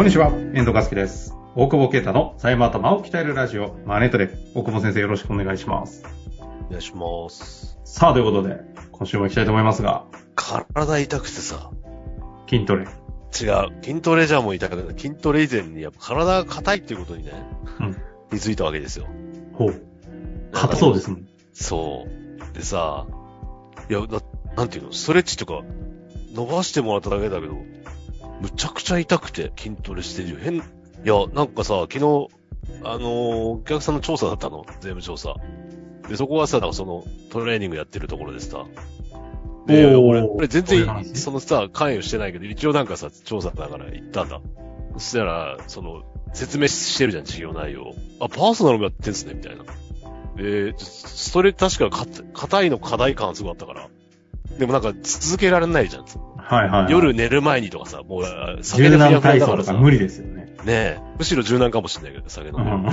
こんにちは、遠藤和樹です。大久保啓太の財務頭を鍛えるラジオ、マネトレ。大久保先生よろしくお願いします。お願いします。さあ、ということで、今週も行きたいと思いますが、体痛くてさ、筋トレ。違う。筋トレじゃもう痛くない。筋トレ以前にやっぱ体が硬いっていうことにね、うん。気づいたわけですよ。ほう。硬そうですもん。そう。でさ、いや、な、なんていうの、ストレッチとか、伸ばしてもらっただけだけど、むちゃくちゃ痛くて筋トレしてるよ。変、いや、なんかさ、昨日、あのーお客さんの調査だったの？税務調査。で、そこはさ、なんかその、トレーニングやってるところでさ。で、俺、俺全然、そのさ、関与してないけど、一応なんかさ、調査だから行ったんだ。そしたら、その、説明してるじゃん、事業内容。あ、パーソナルもやってんすね、みたいな。で、それ確かか硬いの課題感すごかったから。でもなんか続けられないじゃん。はいはい、はい。夜寝る前にとかさ、もう酒柔でふやふや軟体だからさ。操とか無理ですよね。ねえ。むしろ柔軟かもしれないけど、酒飲うんん。で。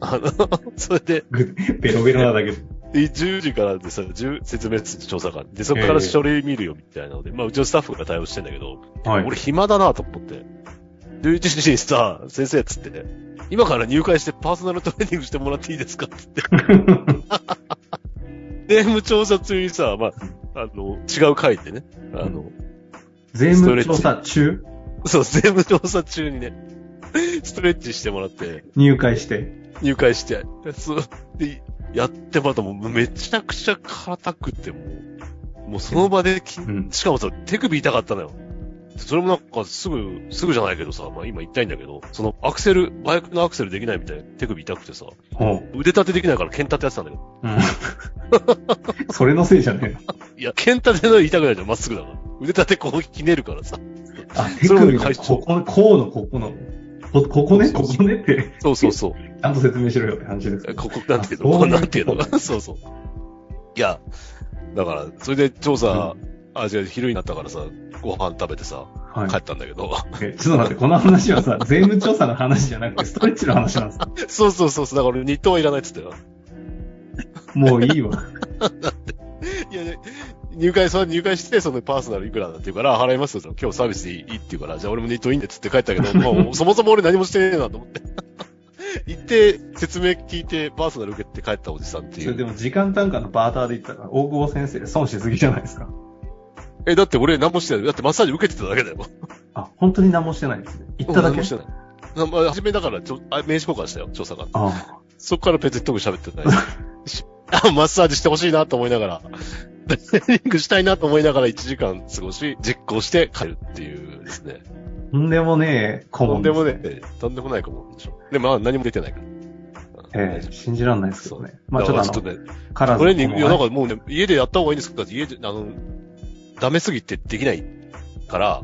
あの、それで、ベロベロなだけで。で10時からでさ、10説明室調査官。で、そこから書類見るよみたいなので、まあうちのスタッフが対応してんだけど、はい。俺暇だなと思って。11時にさ、先生っつって、今から入会してパーソナルトレーニングしてもらっていいですかっつって。税務調査中にさ、まあ、あの、違う会でね、あの、税務調査中？そう、税務調査中にね、ストレッチしてもらって、入会して？入会して、でそう、で、やってもらったらもうめちゃくちゃ硬くて、もう、もうその場でき、うんしかもさ、手首痛かったのよ。それもなんかすぐ、すぐじゃないけどさ、まあ今言いたいんだけど、そのアクセル、バイクのアクセルできないみたいな手首痛くてさ。腕立てできないから剣立てやってたんだけど、うん。それのせいじゃねえの？いや、剣立ての痛くないじゃん、まっすぐだから。腕立てこうひねるからさ。あ、手首のも会長ここ、こうのここの。こここね、ここね？って、そうそうそう。ちゃんと説明しろよって感じです。ここ、なんていうの？ここなんていうの？そうそう。いや、だから、それで調査、あ、違う、昼になったからさ、ご飯食べてさ、はい帰。ったんだけど、えちょっと待って、この話はさ、税務調査の話じゃなくて、ストレッチの話なんですか？そうそうそうそう、だから俺日当はいらないっつってよ。もういいわ。いやね、入会、それ入会して、そのパーソナルいくらだって言うから、あ払いますよ。今日サービスでいいって言うから、じゃあ俺も日当いいんでっつって帰ったけど、もうそもそも俺何もしてねえなと思って。行って、説明聞いて、パーソナル受けて帰ったおじさんっていう。それでも時間単価のバーターで言ったら、大久保先生損しすぎじゃないですか。え、だって俺何もしてない。だってマッサージ受けてただけだよ。あ、本当に何もしてないですね。言っただけ？何もしてない。なまあ、初めだから、ちょ、あ名刺交換したよ、調査官。あそこから別に特に喋ってない。マッサージしてほしいなと思いながら、トレーニングしたいなと思いながら1時間過ごし、実行して帰るっていうですね。とんでもねえ、顧問とんでもねえ、とんでもないかもでしょ。で、まあ何も出てないから。ええ信じらんないですけどね。まあちょっとね、カラートレーニング、いや、なんかもうね、家でやった方がいいんですかって家で、あの、ダメすぎてできないから、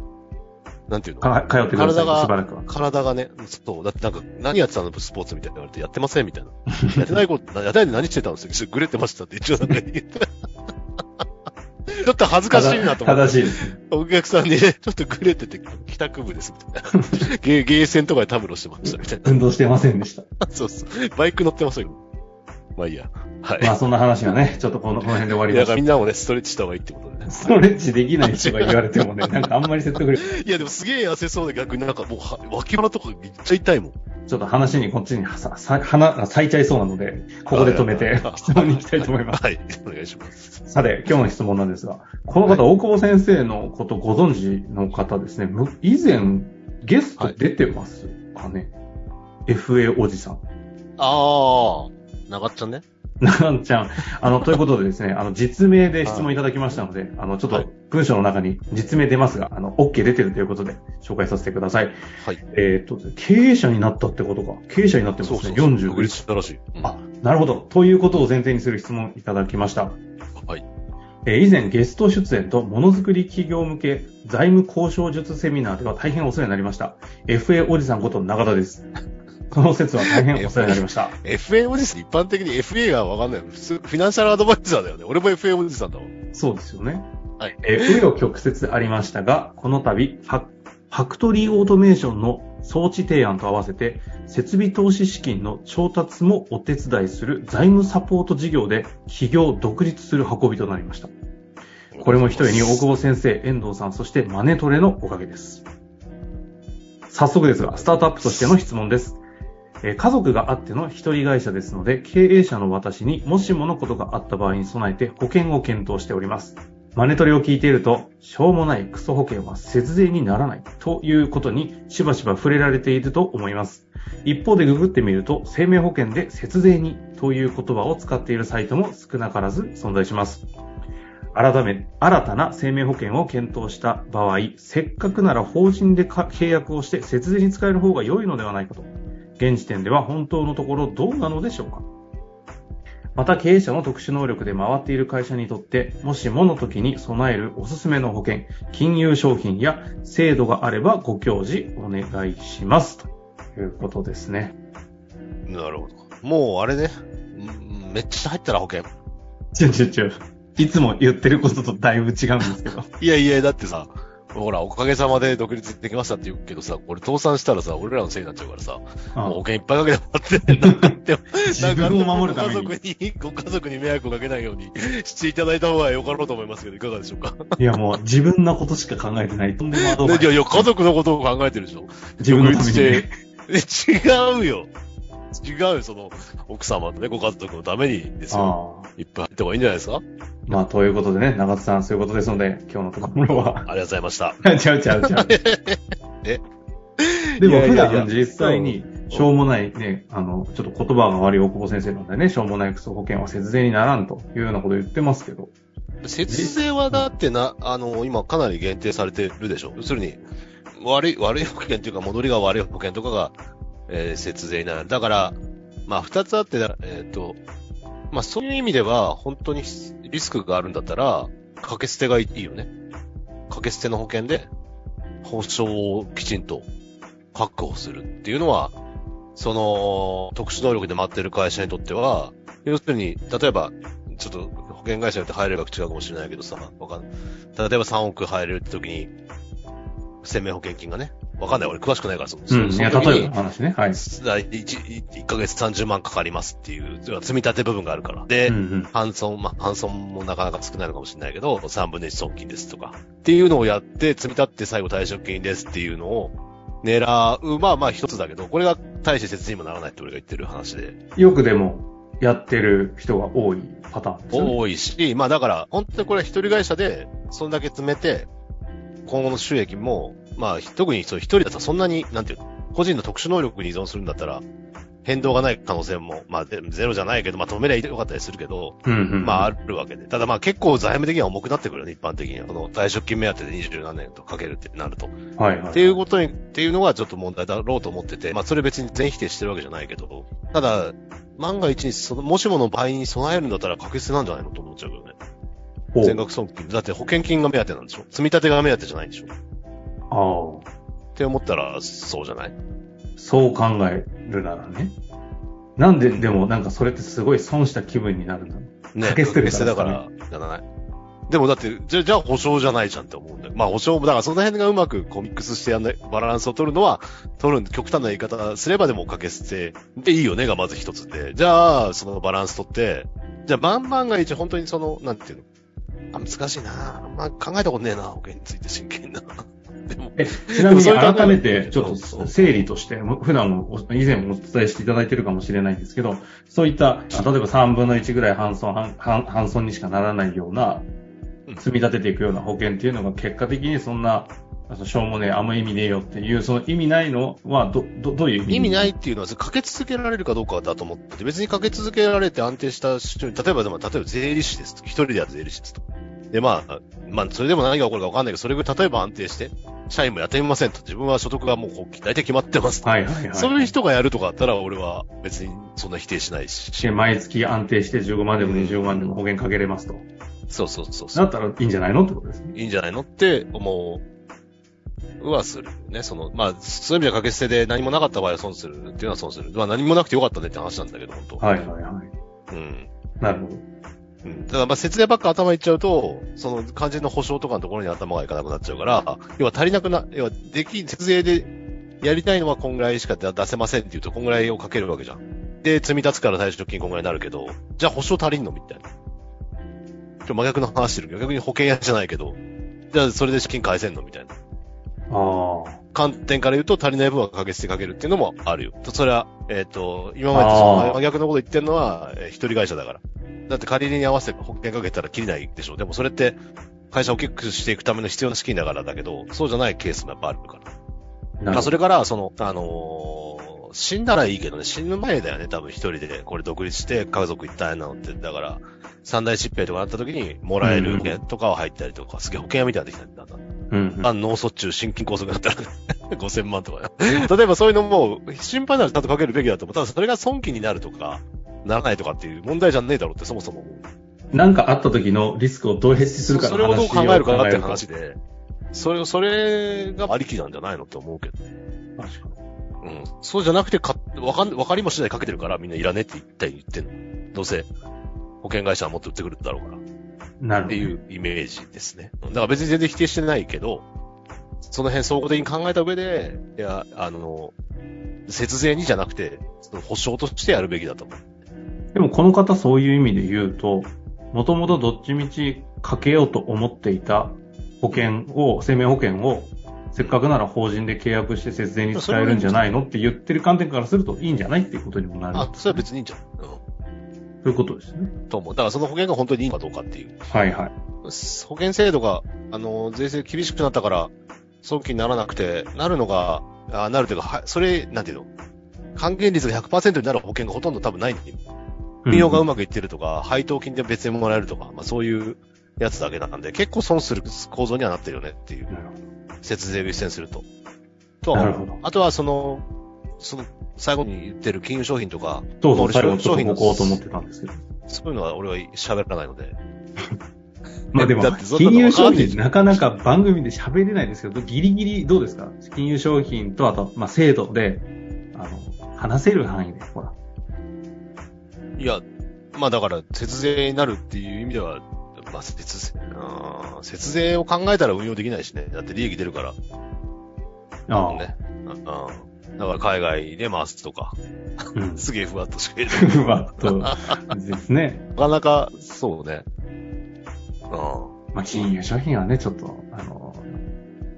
なんていうの？か通ってください、体がしばらくは。体がね、そう、だってなんか、何やってたの？スポーツみたいな言われて、やってませんみたいな。やってないこと、やってないで何してたんですよ。グレてましたって一応なんか言って。ちょっと恥ずかしいなと思って。正しいです。お客さんに、ね、ちょっとグレてて、帰宅部ですみたいな。ゲー、ゲーセンとかでタムロしてましたみたい運動してませんでした。な。そうそう。バイク乗ってましたけど。まあいいや。はい。まあそんな話がね、ちょっとこのこの辺で終わりましだからみんなもね、ストレッチした方がいいってことでね。た。ストレッチできない人が言われてもね、なんかあんまり説得力。いやでもすげえ痩せそうで逆になんかもうは、脇腹とかめっちゃ痛いもん。ちょっと話にこっちにさ、さ、花、咲いちゃいそうなので、ここで止めてあ質問に行きたいと思います。はい。お願いします。さて、今日の質問なんですが、この方、大久保先生のことご存知の方ですね、む以前、ゲスト出てますかね、?FA おじさん。ああ、長っちゃんね。なんちゃん。あの、ということでですね、あの、実名で質問いただきましたので、あの、ちょっはいと文章の中に実名出ますが、あの、OK 出てるということで紹介させてください。はい。えっ、と、経営者になったってことか。経営者になってますね。独40。立したらしい。うんあ、なるほど。ということを前提にする質問いただきました。はい。えー以前ゲスト出演とものづくり企業向け財務交渉術セミナーでは大変お世話になりました。FA おじさんこと中田です。この説は大変お世話になりました。FA おじさん、一般的に FA がわかんない。普通、フィナンシャルアドバイザーだよね。俺も FA おじさんだわ。そうですよね。はい。えー、紆余曲折ありましたが、この度、ファファクトリーオートメーションの装置提案と合わせて、設備投資資金の調達もお手伝いする財務サポート事業で企業独立する運びとなりました。これも一重に大久保先生、遠藤さん、そしてマネトレのおかげです。早速ですが、スタートアップとしての質問です。え家族があっての一人会社ですので、経営者の私にもしものことがあった場合に備えて保険を検討しております。マネトレを聞いていると、しょうもないクソ保険は節税にならないということにしばしば触れられていると思います。一方でググってみると、生命保険で節税にという言葉を使っているサイトも少なからず存在します。改め、新たな生命保険を検討した場合、せっかくなら法人で契約をして節税に使える方が良いのではないかと。現時点では本当のところどうなのでしょうか？また経営者の特殊能力で回っている会社にとって、もしもの時に備えるおすすめの保険、金融商品や制度があればご教示お願いします。ということですね。なるほど。もうあれね、んめっちゃ入ったら保険。ちょちょちょ。いつも言ってることとだいぶ違うんですけど。いやいや、だってさ、ほら、おかげさまで独立できましたって言うけどさ、俺倒産したらさ、俺らのせいになっちゃうからさ、あもう保険いっぱいかけてもらって、なんかでも自分を守るためにご家族に、ご家族に迷惑をかけないようにしていただいた方がよかろうと思いますけど、いかがでしょうか？いやもう自分のことしか考えてない。といやいや、家族のことを考えてるでしょ。自分のためにね。え、違うよ。違うよ、その、奥様とね、ご家族のためにですよ。ああ。いっぱい入った方がいいんじゃないですか？あまあ、ということでね、長津さん、そういうことですので、今日のところは。りがとうございました。ちゃうちゃうちゃう。え？でも普段実際に、しょうもないね、あの、ちょっと言葉が悪い大久保先生なんでね、しょうもないクソ保険は節税にならんというようなことを言ってますけど。節税はだってな、あの、今かなり限定されてるでしょ？要するに、悪い、悪い保険というか、戻りが悪い保険とかが、えー節税になる。だから、まあ、二つあって、えっ、と、まあ、そういう意味では、本当にリスクがあるんだったら、掛け捨てがいいよね。掛け捨ての保険で、保証をきちんと確保するっていうのは、その、特殊能力で待ってる会社にとっては、要するに、例えば、ちょっと保険会社によって入れる額違うかもしれないけどさ、わかんない。例えば3億入れるって時に、生命保険金がね、わかんない。俺詳しくないから、そうん。いや、例えばの話ね。はい。1, 1ヶ月30万かかりますっていう、積み立て部分があるから。で、うんうん。半損、まあ、半損もなかなか少ないのかもしれないけど、3分の1損金ですとか。っていうのをやって、積み立って最後退職金ですっていうのを狙う。まあまあ一つだけど、これが大して説にもならないって俺が言ってる話で。よくでも、やってる人が多いパターンですよね。多いし、まあだから、本当にこれは一人会社で、そんだけ詰めて、今後の収益も、まあ、特にそう一人だとそんなに、なんていうの、個人の特殊能力に依存するんだったら、変動がない可能性も、まあ、ゼゼロじゃないけど、まあ、止めりゃよかったりするけど、うんうん。まあ、あるわけで。ただまあ、結構財務的には重くなってくるよね、一般的には。この退職金目当てで20何年とかけるってなると。はいはい。っていうことに、っていうのがちょっと問題だろうと思ってて、まあそれ別に全否定してるわけじゃないけど、ただ、万が一にその、もしもの場合に備えるんだったら確実なんじゃないのと思っちゃうけどね。全額損金。だって保険金が目当てなんでしょ積み立てが目当てじゃないんでしょああ。って思ったら、そうじゃない？そう考えるならね。なんで、でもなんかそれってすごい損した気分になるんだ。ね。掛け捨てる掛け捨てだから、やらない。でもだって、じゃあ、じゃあ保証じゃないじゃんって思うんだよ。まあ保証も、だからその辺がうまくコミックスしてやんない、バランスを取るのは、取る、極端な言い方すればでも掛け捨てでいいよねがまず一つで。じゃあ、そのバランス取って、じゃあ万々が一本当にその、なんていうの？あ、難しいなまあ考えたことねえな、保険について真剣な。ちなみに改めて、ちょっと整理として、も普段もお以前もお伝えしていただいてるかもしれないんですけど、そういった、あ例えば3分の1ぐらい半損、半損にしかならないようなうん、積み立てていくような保険っていうのが結果的にそんな、しょうもねえ、あんま意味ねえよっていう、その意味ないのは、ど、ど、どういう意味？意味ないっていうのは、かけ続けられるかどうかだと思ってて、別にかけ続けられて安定した人に、例えばでも、例えば税理士ですと。一人でやる税理士ですと。で、まあ、まあ、それでも何が起こるか分かんないけど、それぐらい例えば安定して、社員もやってみませんと。自分は所得がもう大体決まってます。はいはいはい。そういう人がやるとかだったら、俺は別にそんな否定しないし。で毎月安定して15万でも20万でも保険かけれますと。そうそうそうそう。だったらいいんじゃないのってことですね。いいんじゃないのって思うはするね。その、まあ、そういう意味では掛け捨てで何もなかった場合は損するっていうのは損する。まあ何もなくてよかったねって話なんだけど、本当はいはいはい。うん。なるほど。うん。ただまあ節税ばっか頭いっちゃうと、その肝心の保証とかのところに頭がいかなくなっちゃうから、要は足りなくな、要はでき、節税でやりたいのはこんぐらいしか出せませんって言うと、こんぐらいをかけるわけじゃん。で、積み立つから退職金こんぐらいになるけど、じゃあ保証足りんのみたいな。ちょっと真逆の話してるけど、逆に保険屋じゃないけど、じゃあそれで資金返せんのみたいな。ああ。観点から言うと足りない分はかけ捨てかけるっていうのもあるよ。それは、えっ、と、今までとその真逆のこと言ってるのは、えー一人会社だから。だって仮に合わせて保険かけたら切りないでしょ。でもそれって、会社を大きくしていくための必要な資金だからだけど、そうじゃないケースもやっぱあるから。まあ、なるほどそれから、その、あのー死んだらいいけどね、死ぬ前だよね、多分一人で、これ独立して家族一体なのって、だから、三大疾病とかなった時に、もらえる保険とかは入ったりとか、すげえ保険屋みたいになってきたんだうんあ脳卒中、心筋梗塞だったら、5000万とかね。例えばそういうのも、心配ならちゃんとかけるべきだと思う。ただそれが損金になるとか、ならないとかっていう問題じゃねえだろうって、そもそも。なんかあった時のリスクをどうヘッジするかのそれをどう考えるかなっていう話で、それを、それがありきなんじゃないのって思うけど。えるか確かうん。そうじゃなくてか、わかん、わかりもしないでかけてるからみんないらねって言ったり言ってんの。どうせ、保険会社はもっと売ってくるだろうから。っに。なるほど。ていうイメージですね。だから別に全然否定してないけど、その辺総合的に考えた上で、いや、あの、節税にじゃなくて、その保証としてやるべきだと思う。でもこの方そういう意味で言うと、もともとどっちみちかけようと思っていた保険を、生命保険を、せっかくなら法人で契約して節税に使えるんじゃないの？って言ってる観点からするといいんじゃないっていうことにもなる。あ、それは別にいいんじゃん。うそういうことですね。ん。と思う。だからその保険が本当にいいのかどうかっていう。はいはい。保険制度が、あの、税制厳しくなったから、早期にならなくて、なるのが、あなるというか、はそれ、なんていうの？還元率が100%になる保険がほとんど多分ないんで、運用がうまくいってるとか、配当金で別にもらえるとか、まあそういうやつだけなんで、結構損する構造にはなってるよねっていう。節税を実践すると。とは。あとはその、その、最後に言ってる金融商品とか、どうぞ俺最後ちょっと商品のうと思ってたんですけど。そういうのは俺は喋らないので。まあでも金融商品なかなか番組で喋れないですけど、ギリギリどうですか？金融商品とあと、まあ制度で、あの、話せる範囲で、ほら。いや、まあだから、節税になるっていう意味では、まあ節税、うん節税を考えたら運用できないしね。だって利益出るから。ああ。ね。うん。だから海外で回すとか、うん。すげえふわっとしか言えふわっとですね。なかなか、そうね。うまあ、金融商品はね、ちょっと、あの、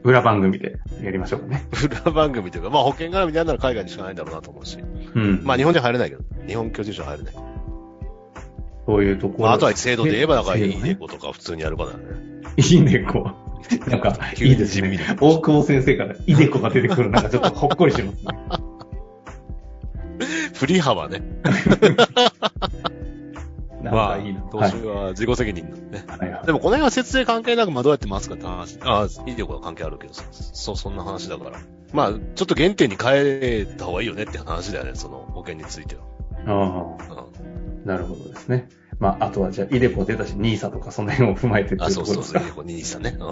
裏番組でやりましょうかね。ん。裏番組というか、まあ保険絡みでやるなら海外にしかないんだろうなと思うし。うん。まあ日本では入れないけど、日本居住者は入れない。そういうところ。まああとは制度で言えば、だからいい制度ねねことか普通にやるかだよね。いいねこ。なんか、いいですね。大久保先生から、いでこが出てくるなんかちょっとほっこりしますね。振り幅ね。なんかいいな。まあ、投はい資は自己責任なんでね。はいはいでもこの辺は節税関係なく、まあどうやって回すかって話。ああ、いいとこは関係あるけどさ。そう、そんな話だから。まあ、ちょっと原点に変えた方がいいよねって話だよね、その保険については。あうんあ、なるほどですね。まあ、あとはじゃあ、イデコ出たし、ニーサとかその辺を踏まえてっていあ、うそうそうそう、ところですか。ここにさんね。うん。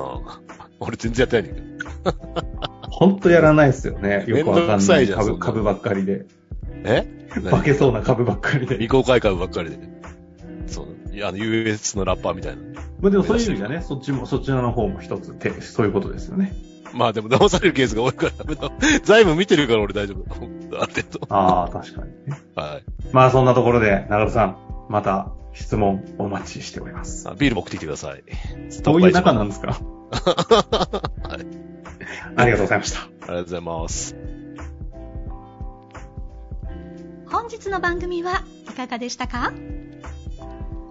俺全然やってないんだけど。ほんとやらないですよね。よくわかめんない株ばっかりで。え？化けそうな株ばっかりで。未公開株ばっかりで。あの、US のラッパーみたいな。まあでもそういう意味じゃね、そっちも、そちらの方も一つ手、そういうことですよね。まあでも騙されるケースが多いからダメだ。財務見てるから俺大丈夫。ある程度。ああ、確かにね。はい。まあそんなところで、長田さん、また質問お待ちしております。あビール持ってきてください。どういう仲なんですか？はい。ありがとうございました。ありがとうございます。本日の番組はいかがでしたか？